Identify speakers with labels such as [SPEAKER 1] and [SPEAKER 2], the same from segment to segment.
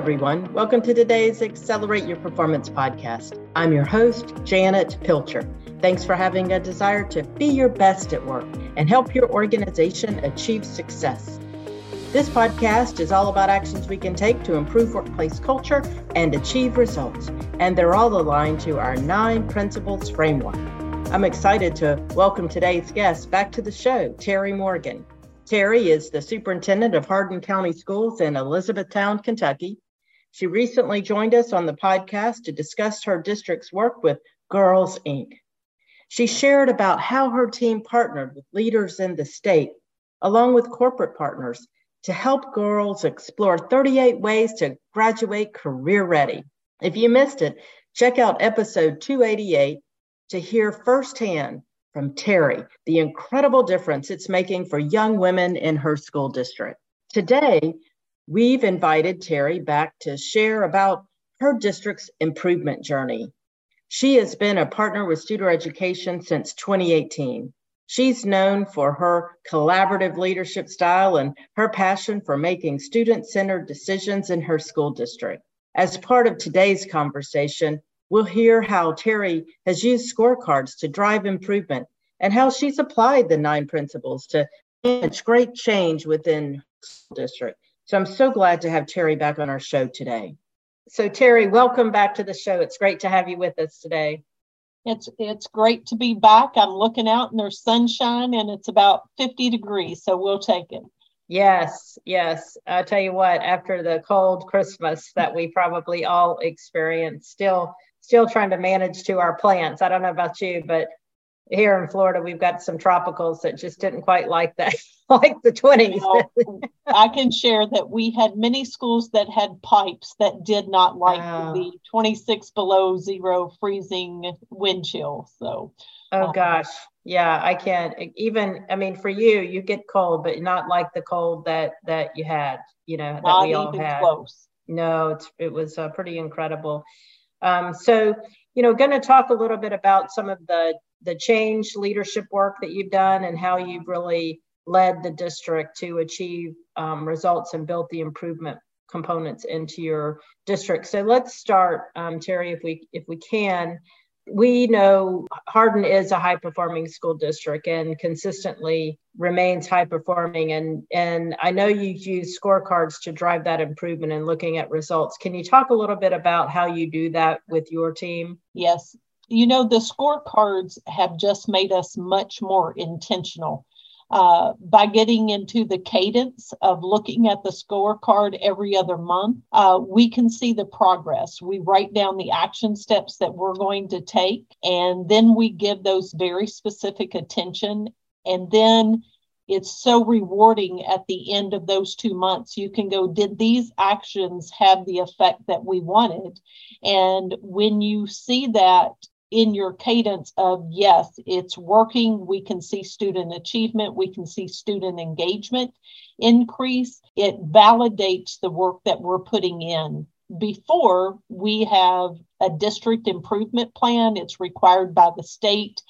[SPEAKER 1] everyone. Welcome to today's Accelerate Your Performance podcast. I'm your host, Janet Pilcher. Thanks for having a desire to be your best at work and help your organization achieve success. This podcast is all about actions we can take to improve workplace culture and achieve results, and they're all aligned to our nine principles framework. I'm excited to welcome today's guest back to the show, Terry Morgan. Terry is the superintendent of Hardin County Schools in Elizabethtown, Kentucky. She recently joined us on the podcast to discuss her district's work with Girls Inc. She shared about how her team partnered with leaders in the state, along with corporate partners, to help girls explore 38 ways to graduate career ready. If you missed it, check out episode 288 to hear firsthand from Terry, the incredible difference it's making for young women in her school district. Today, we've invited Terry back to share about her district's improvement journey. She has been a partner with Studer Education since 2018. She's known for her collaborative leadership style and her passion for making student centered decisions in her school district. As part of today's conversation, We'll hear how Terry has used scorecards to drive improvement and how she's applied the nine principles to manage great change within the district. So I'm so glad to have Terry back on our show today. So Terry, welcome back to the show. It's great to have you with us today.
[SPEAKER 2] It's it's great to be back. I'm looking out and there's sunshine and it's about 50 degrees, so we'll take it.
[SPEAKER 1] Yes, yes. I tell you what, after the cold Christmas that we probably all experienced, still still trying to manage to our plants. I don't know about you, but here in Florida, we've got some tropicals that just didn't quite like that, like the 20s.
[SPEAKER 2] I can share that we had many schools that had pipes that did not like oh. the 26 below zero freezing wind chill. So,
[SPEAKER 1] oh um, gosh, yeah, I can't even. I mean, for you, you get cold, but not like the cold that that you had. You know, that we all had. Close. No, it's it was uh, pretty incredible. Um, so, you know, going to talk a little bit about some of the the change leadership work that you've done and how you've really led the district to achieve um, results and built the improvement components into your district. So let's start, um, Terry, if we if we can, we know Hardin is a high performing school district and consistently remains high performing. And, and I know you use scorecards to drive that improvement and looking at results. Can you talk a little bit about how you do that with your team?
[SPEAKER 2] Yes. You know, the scorecards have just made us much more intentional uh, by getting into the cadence of looking at the scorecard every other month, uh, we can see the progress. We write down the action steps that we're going to take, and then we give those very specific attention. And then it's so rewarding at the end of those two months. You can go, did these actions have the effect that we wanted? And when you see that in your cadence of yes, it's working. We can see student achievement, we can see student engagement increase. It validates the work that we're putting in. Before we have a district improvement plan, it's required by the state.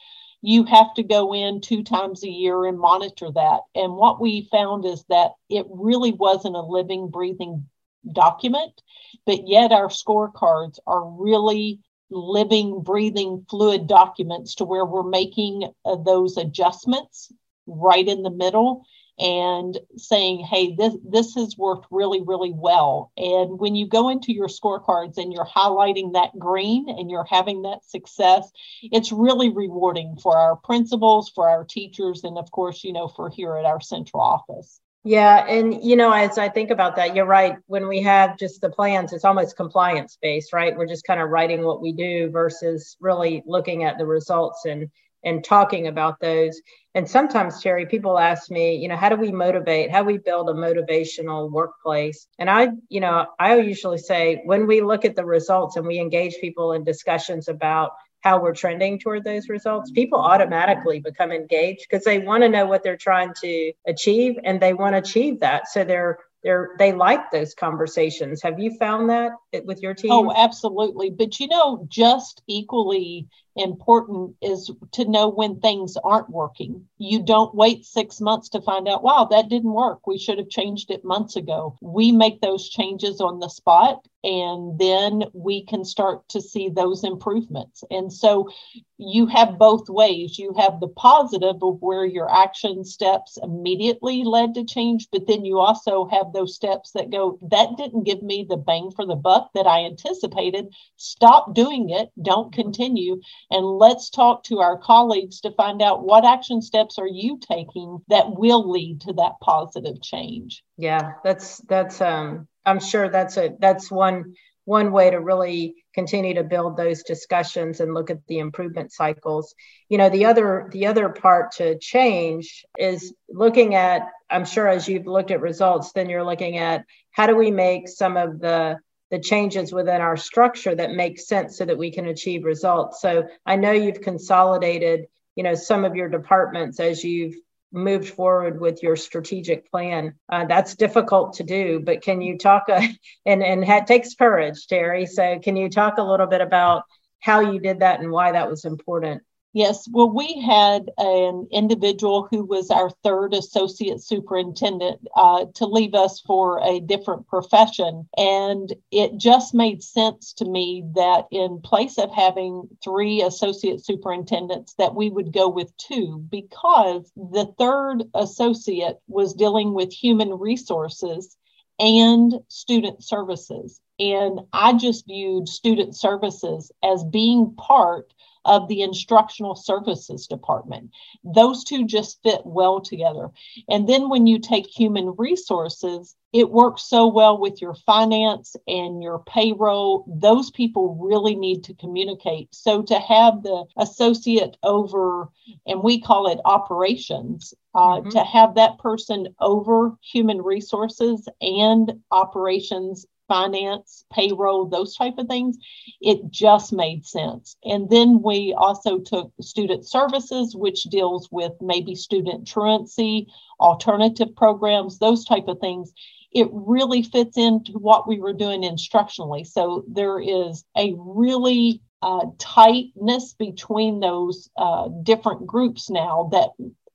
[SPEAKER 2] You have to go in two times a year and monitor that. And what we found is that it really wasn't a living, breathing document, but yet our scorecards are really living, breathing, fluid documents to where we're making uh, those adjustments right in the middle and saying, hey, this, this has worked really, really well. And when you go into your scorecards and you're highlighting that green and you're having that success, it's really rewarding for our principals, for our teachers, and of course, you know, for here at our central office.
[SPEAKER 1] Yeah, and you know, as I think about that, you're right. When we have just the plans, it's almost compliance based, right? We're just kind of writing what we do versus really looking at the results and and talking about those. And sometimes, Terry, people ask me, you know, how do we motivate? How do we build a motivational workplace? And I, you know, I usually say when we look at the results and we engage people in discussions about how we're trending toward those results, people automatically become engaged because they want to know what they're trying to achieve and they want to achieve that. So they're they're they like those conversations. Have you found that with your team?
[SPEAKER 2] Oh, absolutely. But you know, just equally important is to know when things aren't working. You don't wait six months to find out, wow, that didn't work. We should have changed it months ago. We make those changes on the spot and then we can start to see those improvements. And so you have both ways. You have the positive of where your action steps immediately led to change, but then you also have those steps that go, that didn't give me the bang for the buck that I anticipated. Stop doing it. Don't continue. And let's talk to our colleagues to find out what action steps are you taking that will lead to that positive change.
[SPEAKER 1] Yeah, that's, that's, um, I'm sure that's a that's one one way to really continue to build those discussions and look at the improvement cycles. You know, the other the other part to change is looking at I'm sure as you've looked at results then you're looking at how do we make some of the the changes within our structure that make sense so that we can achieve results. So I know you've consolidated, you know, some of your departments as you've moved forward with your strategic plan. Uh, that's difficult to do, but can you talk, uh, and, and it takes courage, Terry. So can you talk a little bit about how you did that and why that was important?
[SPEAKER 2] Yes, well, we had an individual who was our third associate superintendent uh, to leave us for a different profession. And it just made sense to me that in place of having three associate superintendents, that we would go with two because the third associate was dealing with human resources and student services. And I just viewed student services as being part of the instructional services department. Those two just fit well together. And then when you take human resources, it works so well with your finance and your payroll. Those people really need to communicate. So to have the associate over, and we call it operations, uh, mm-hmm. to have that person over human resources and operations finance, payroll, those type of things, it just made sense. And then we also took student services, which deals with maybe student truancy, alternative programs, those type of things. It really fits into what we were doing instructionally. So there is a really uh, tightness between those uh, different groups now that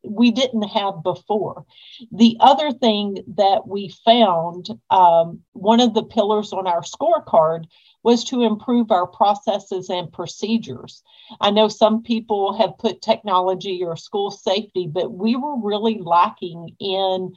[SPEAKER 2] we didn't have before. The other thing that we found, um, one of the pillars on our scorecard was to improve our processes and procedures. I know some people have put technology or school safety, but we were really lacking in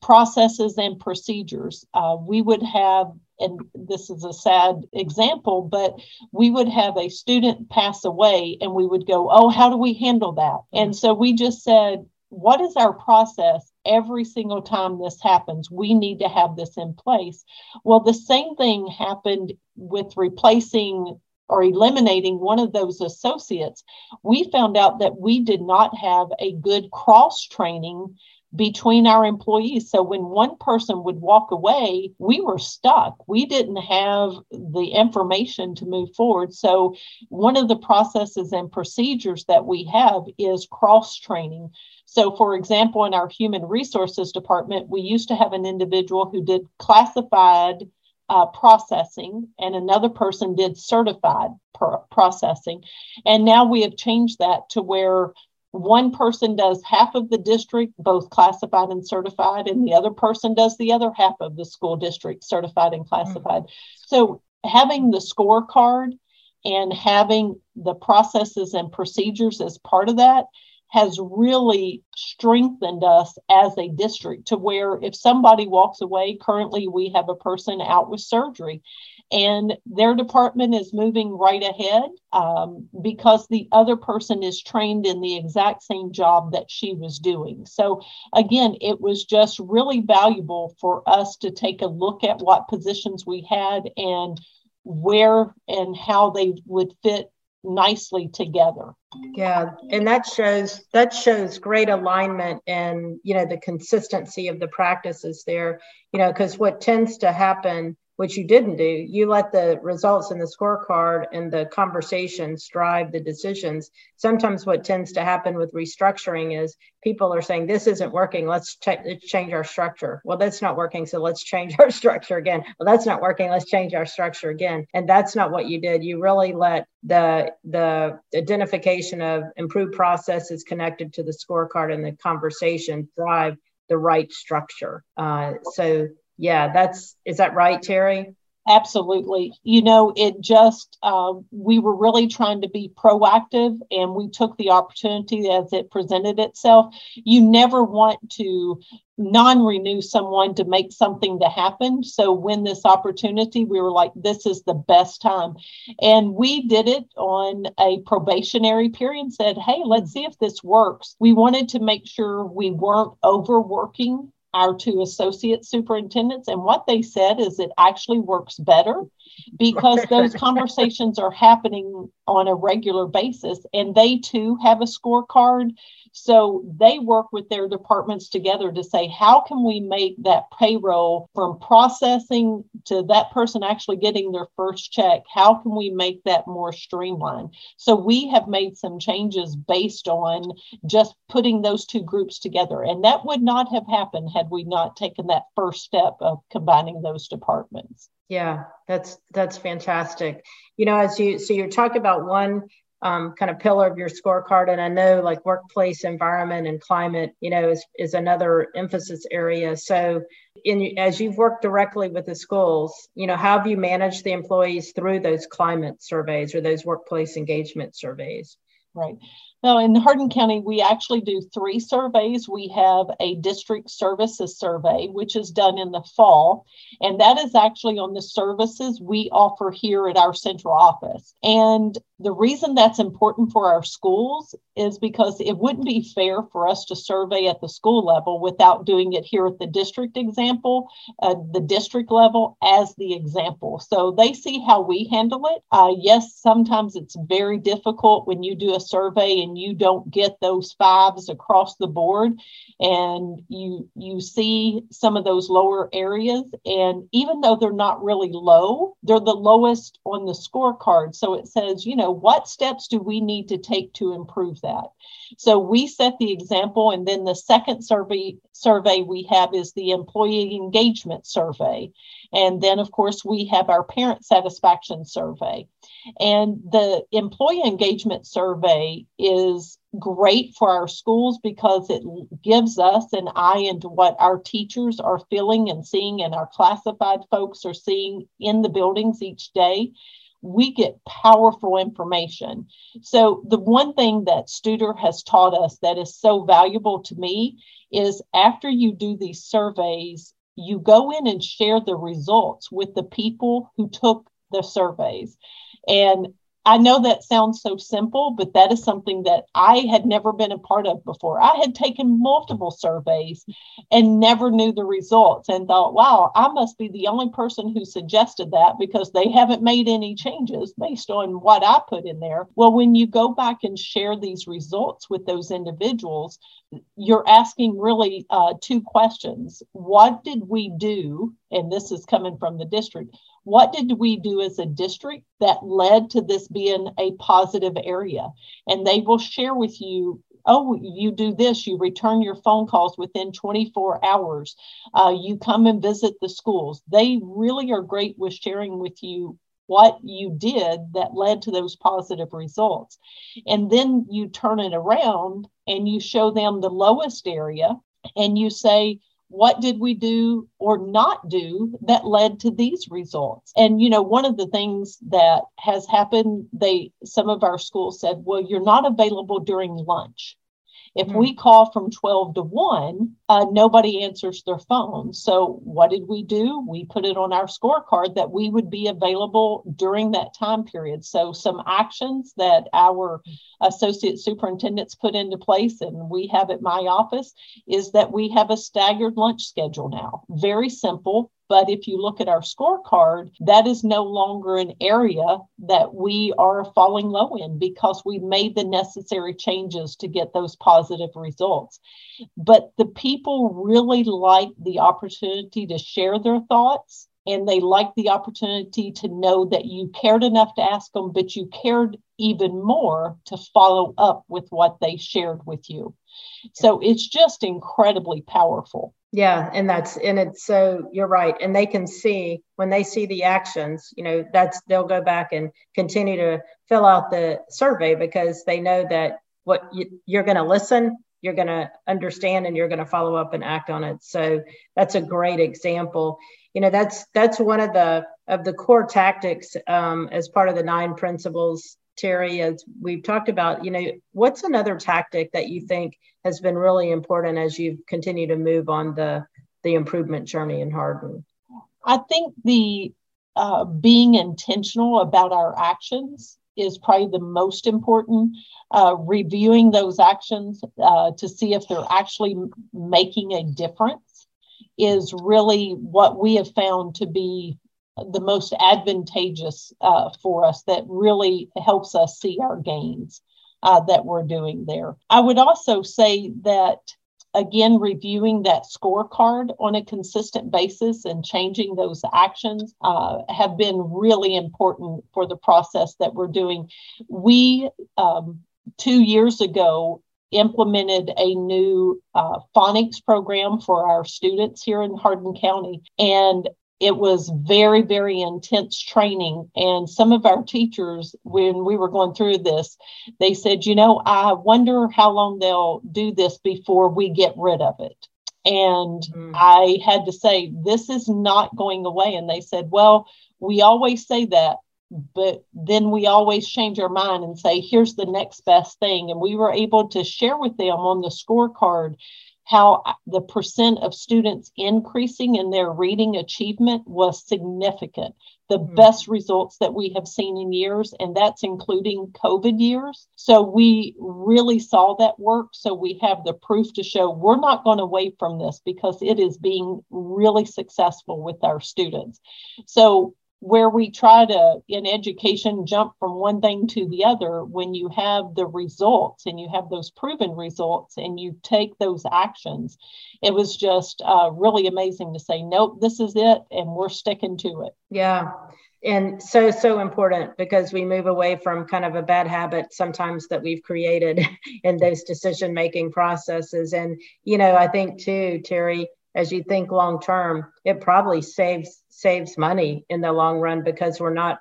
[SPEAKER 2] processes and procedures. Uh, we would have and this is a sad example, but we would have a student pass away and we would go, Oh, how do we handle that? And so we just said, What is our process every single time this happens? We need to have this in place. Well, the same thing happened with replacing or eliminating one of those associates. We found out that we did not have a good cross training between our employees. So when one person would walk away, we were stuck. We didn't have the information to move forward. So one of the processes and procedures that we have is cross training. So, for example, in our human resources department, we used to have an individual who did classified uh, processing and another person did certified processing. And now we have changed that to where one person does half of the district, both classified and certified, and the other person does the other half of the school district, certified and classified. Mm-hmm. So having the scorecard and having the processes and procedures as part of that has really strengthened us as a district to where if somebody walks away, currently we have a person out with surgery and their department is moving right ahead um, because the other person is trained in the exact same job that she was doing. So, again, it was just really valuable for us to take a look at what positions we had and where and how they would fit nicely together
[SPEAKER 1] yeah and that shows that shows great alignment and you know the consistency of the practices there you know because what tends to happen what you didn't do. You let the results in the scorecard and the conversations drive the decisions. Sometimes what tends to happen with restructuring is people are saying, This isn't working. Let's, ch- change our structure. Well, that's not working. So let's change our structure again. Well, that's not working. Let's change our structure again. And that's not what you did. You really let the the identification of improved processes connected to the scorecard and the conversation drive the right structure. Uh, so yeah, that's is that right, Terry?
[SPEAKER 2] Absolutely. You know, it just, uh, we were really trying to be proactive and we took the opportunity as it presented itself. You never want to non renew someone to make something to happen. So when this opportunity, we were like, this is the best time. And we did it on a probationary period, said, hey, let's see if this works. We wanted to make sure we weren't overworking our two associate superintendents. And what they said is it actually works better because those conversations are happening on a regular basis and they too have a scorecard so they work with their departments together to say, how can we make that payroll from processing to that person actually getting their first check? How can we make that more streamlined? So we have made some changes based on just putting those two groups together. And that would not have happened had we not taken that first step of combining those departments.
[SPEAKER 1] Yeah, that's that's fantastic. You know, as you so you're talking about one um, kind of pillar of your scorecard. And I know like workplace environment and climate, you know, is, is another emphasis area. So in as you've worked directly with the schools, you know, how have you managed the employees through those climate surveys or those workplace engagement surveys?
[SPEAKER 2] Right. Now, in Hardin County, we actually do three surveys. We have a district services survey, which is done in the fall, and that is actually on the services we offer here at our central office. And the reason that's important for our schools is because it wouldn't be fair for us to survey at the school level without doing it here at the district example, uh, the district level as the example. So they see how we handle it. Uh, yes, sometimes it's very difficult when you do a survey and you don't get those fives across the board. And you you see some of those lower areas. And even though they're not really low they're the lowest on the scorecard. So it says you know what steps do we need to take to improve that? So we set the example and then the second survey survey we have is the employee engagement survey. And then of course we have our parent satisfaction survey and the employee engagement survey is great for our schools because it gives us an eye into what our teachers are feeling and seeing, and our classified folks are seeing in the buildings each day. We get powerful information. So, the one thing that Studer has taught us that is so valuable to me is after you do these surveys, you go in and share the results with the people who took the surveys. And I know that sounds so simple, but that is something that I had never been a part of before. I had taken multiple surveys and never knew the results and thought, wow, I must be the only person who suggested that because they haven't made any changes based on what I put in there. Well, when you go back and share these results with those individuals, you're asking really uh, two questions. What did we do? And this is coming from the district what did we do as a district that led to this being a positive area? And they will share with you oh, you do this, you return your phone calls within 24 hours, uh, you come and visit the schools. They really are great with sharing with you what you did that led to those positive results. And then you turn it around and you show them the lowest area and you say, what did we do or not do that led to these results? And you know one of the things that has happened they some of our schools said well you're not available during lunch if mm-hmm. we call from 12 to 1, uh, nobody answers their phone. So, what did we do? We put it on our scorecard that we would be available during that time period. So, some actions that our associate superintendents put into place, and we have at my office, is that we have a staggered lunch schedule now. Very simple. But if you look at our scorecard, that is no longer an area that we are falling low in because we made the necessary changes to get those positive results. But the people really like the opportunity to share their thoughts and they liked the opportunity to know that you cared enough to ask them, but you cared even more to follow up with what they shared with you. So it's just incredibly powerful.
[SPEAKER 1] Yeah, and that's and it's so you're right, and they can see when they see the actions. You know, that's they'll go back and continue to fill out the survey because they know that what you, you're going to listen you're going to understand and you're going to follow up and act on it so that's a great example you know that's that's one of the of the core tactics um, as part of the nine principles terry as we've talked about you know what's another tactic that you think has been really important as you continue to move on the the improvement journey in hardin
[SPEAKER 2] i think the uh, being intentional about our actions is probably the most important. Uh, reviewing those actions uh, to see if they're actually making a difference is really what we have found to be the most advantageous uh, for us that really helps us see our gains uh, that we're doing there. I would also say that again reviewing that scorecard on a consistent basis and changing those actions uh, have been really important for the process that we're doing we um, two years ago implemented a new uh, phonics program for our students here in hardin county. And it was very very intense training. And some of our teachers when we were going through this they said you know i wonder how long they'll do this before we get rid of it. And mm. i had to say this is not going away. And they said well we always say that but then we always change our mind and say here's the next best thing and we were able to share with them on the scorecard how the percent of students increasing in their reading achievement was significant. The mm-hmm. best results that we have seen in years, and that's including COVID years. So we really saw that work. So we have the proof to show we're not going away from this because it is being really successful with our students. So where we try to in education jump from one thing to the other when you have the results and you have those proven results and you take those actions it was just uh, really amazing to say nope this is it and we're sticking to it.
[SPEAKER 1] Yeah. And so so important because we move away from kind of a bad habit sometimes that we've created in those decision making processes. And you know i think too terry as you think long term it probably saves saves money in the long run because we're not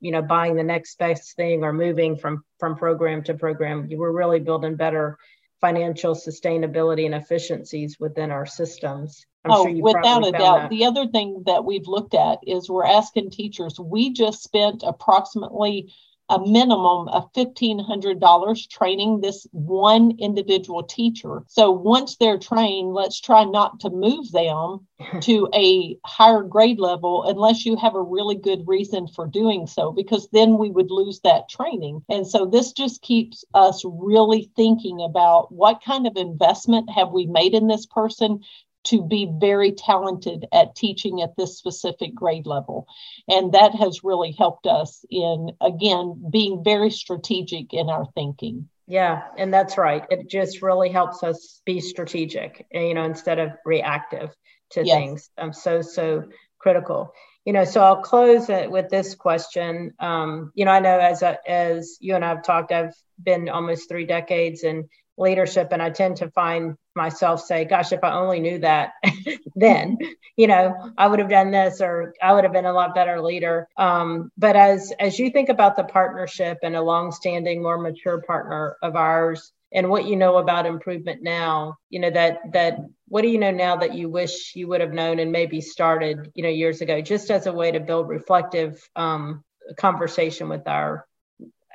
[SPEAKER 1] you know buying the next best thing or moving from from program to program we're really building better financial sustainability and efficiencies within our systems
[SPEAKER 2] I'm oh, sure without a doubt. That. The other thing that we've looked at is we're asking teachers. We just spent approximately a minimum of $1,500 training this one individual teacher. So once they're trained, let's try not to move them to a higher grade level unless you have a really good reason for doing so, because then we would lose that training. And so this just keeps us really thinking about what kind of investment have we made in this person? To be very talented at teaching at this specific grade level. And that has really helped us in, again, being very strategic in our thinking.
[SPEAKER 1] Yeah, and that's right. It just really helps us be strategic, you know, instead of reactive to yes. things. I'm so, so critical. You know, so I'll close it with this question. Um, you know, I know as a, as you and I've talked, I've been almost three decades in leadership, and I tend to find myself say, gosh, if I only knew that then, you know, I would have done this or I would have been a lot better leader. Um, but as as you think about the partnership and a longstanding, more mature partner of ours and what you know about improvement now, you know, that that what do you know now that you wish you would have known and maybe started, you know, years ago, just as a way to build reflective um, conversation with our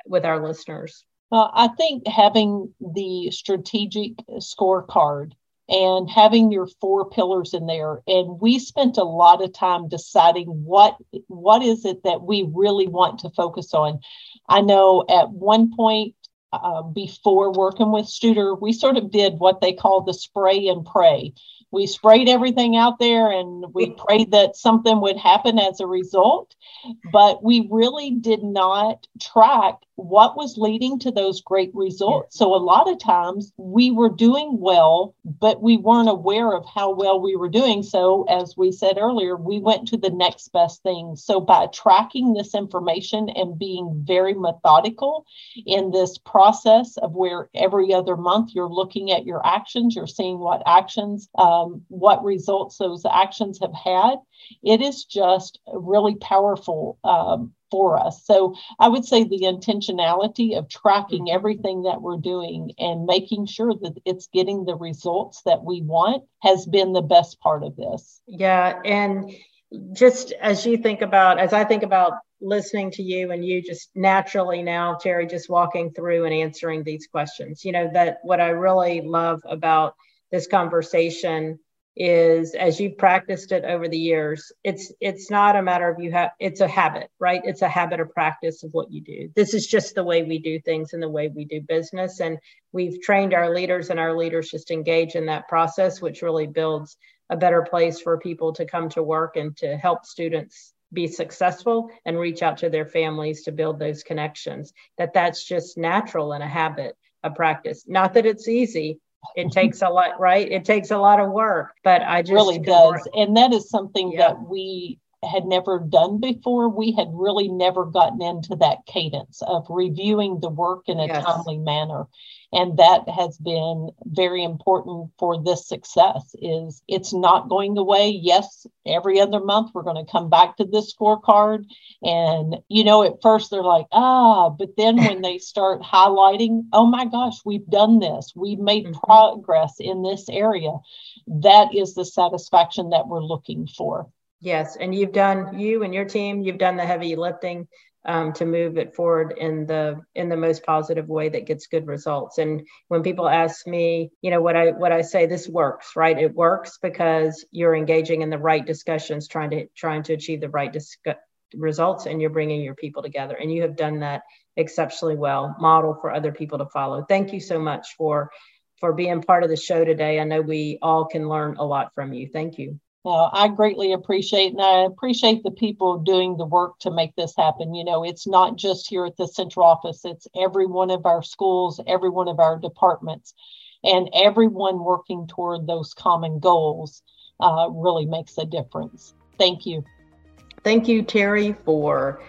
[SPEAKER 1] with our listeners?
[SPEAKER 2] Well, I think having the strategic scorecard and having your four pillars in there and we spent a lot of time deciding what what is it that we really want to focus on i know at one point uh, before working with Studer, we sort of did what they call the spray and pray. We sprayed everything out there and we prayed that something would happen as a result, but we really did not track what was leading to those great results. So a lot of times we were doing well, but we weren't aware of how well we were doing. So as we said earlier, we went to the next best thing. So by tracking this information and being very methodical in this process of where every other month you're looking at your actions, you're seeing what actions, um, what results those actions have had, it is just really powerful um, for us. So I would say the intentionality of tracking mm-hmm. everything that we're doing and making sure that it's getting the results that we want has been the best part of this.
[SPEAKER 1] Yeah. And just as you think about, as I think about listening to you and you just naturally now, Terry, just walking through and answering these questions, you know, that what I really love about this conversation is as you've practiced it over the years it's it's not a matter of you have it's a habit right? It's a habit of practice of what you do. This is just the way we do things and the way we do business and we've trained our leaders and our leaders just engage in that process which really builds a better place for people to come to work and to help students be successful and reach out to their families to build those connections. That that's just natural and a habit a practice. Not that it's easy it takes a lot right? It takes a lot of work but i just
[SPEAKER 2] really does. And that is something yeah. that we had never done before we had really never gotten into that cadence of reviewing the work in a yes. timely manner. And that has been very important for this success is it's not going away. Yes every other month we're going to come back to this scorecard. And you know at first they're like ah but then when they start highlighting oh my gosh we've done this. We've made mm-hmm. progress in this area. That is the satisfaction that we're looking for
[SPEAKER 1] yes and you've done you and your team you've done the heavy lifting um, to move it forward in the in the most positive way that gets good results. And when people ask me, you know, what I what I say, this works, right? It works because you're engaging in the right discussions, trying to trying to achieve the right results, and you're bringing your people together. And you have done that exceptionally well. Model for other people to follow. Thank you so much for for being part of the show today. I know we all can learn a lot from you. Thank you.
[SPEAKER 2] Uh, I greatly appreciate, and I appreciate the people doing the work to make this happen. You know, it's not just here at the central office, it's every one of our schools, every one of our departments, and everyone working toward those common goals uh, really makes a difference. Thank you.
[SPEAKER 1] Thank you, Terry, for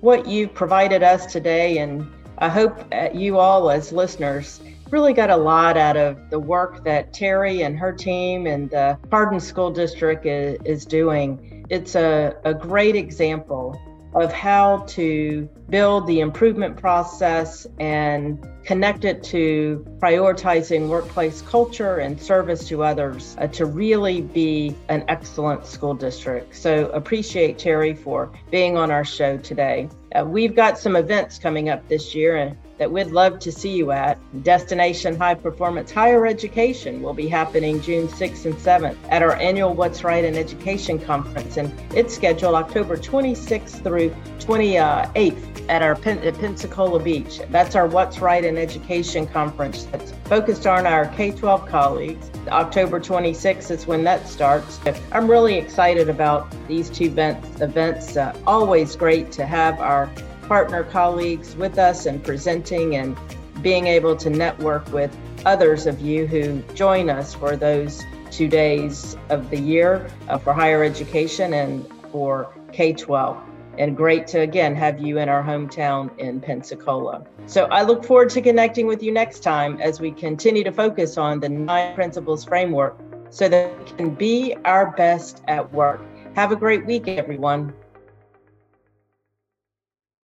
[SPEAKER 1] what you provided us today. And I hope you all, as listeners, really got a lot out of the work that Terry and her team and the Hardin School District is, is doing. It's a, a great example of how to build the improvement process and connect it to prioritizing workplace culture and service to others uh, to really be an excellent school district. So, appreciate Terry for being on our show today. Uh, we've got some events coming up this year, and that we'd love to see you at. Destination High Performance Higher Education will be happening June 6th and 7th at our annual What's Right in Education Conference, and it's scheduled October 26th through 28th at our Pen- at Pensacola Beach. That's our What's Right in Education Conference that's focused on our K 12 colleagues. October 26th is when that starts. I'm really excited about these two events. events. Uh, always great to have our partner colleagues with us and presenting and being able to network with others of you who join us for those two days of the year uh, for higher education and for K 12. And great to again have you in our hometown in Pensacola. So I look forward to connecting with you next time as we continue to focus on the nine principles framework so that we can be our best at work. Have a great week, everyone.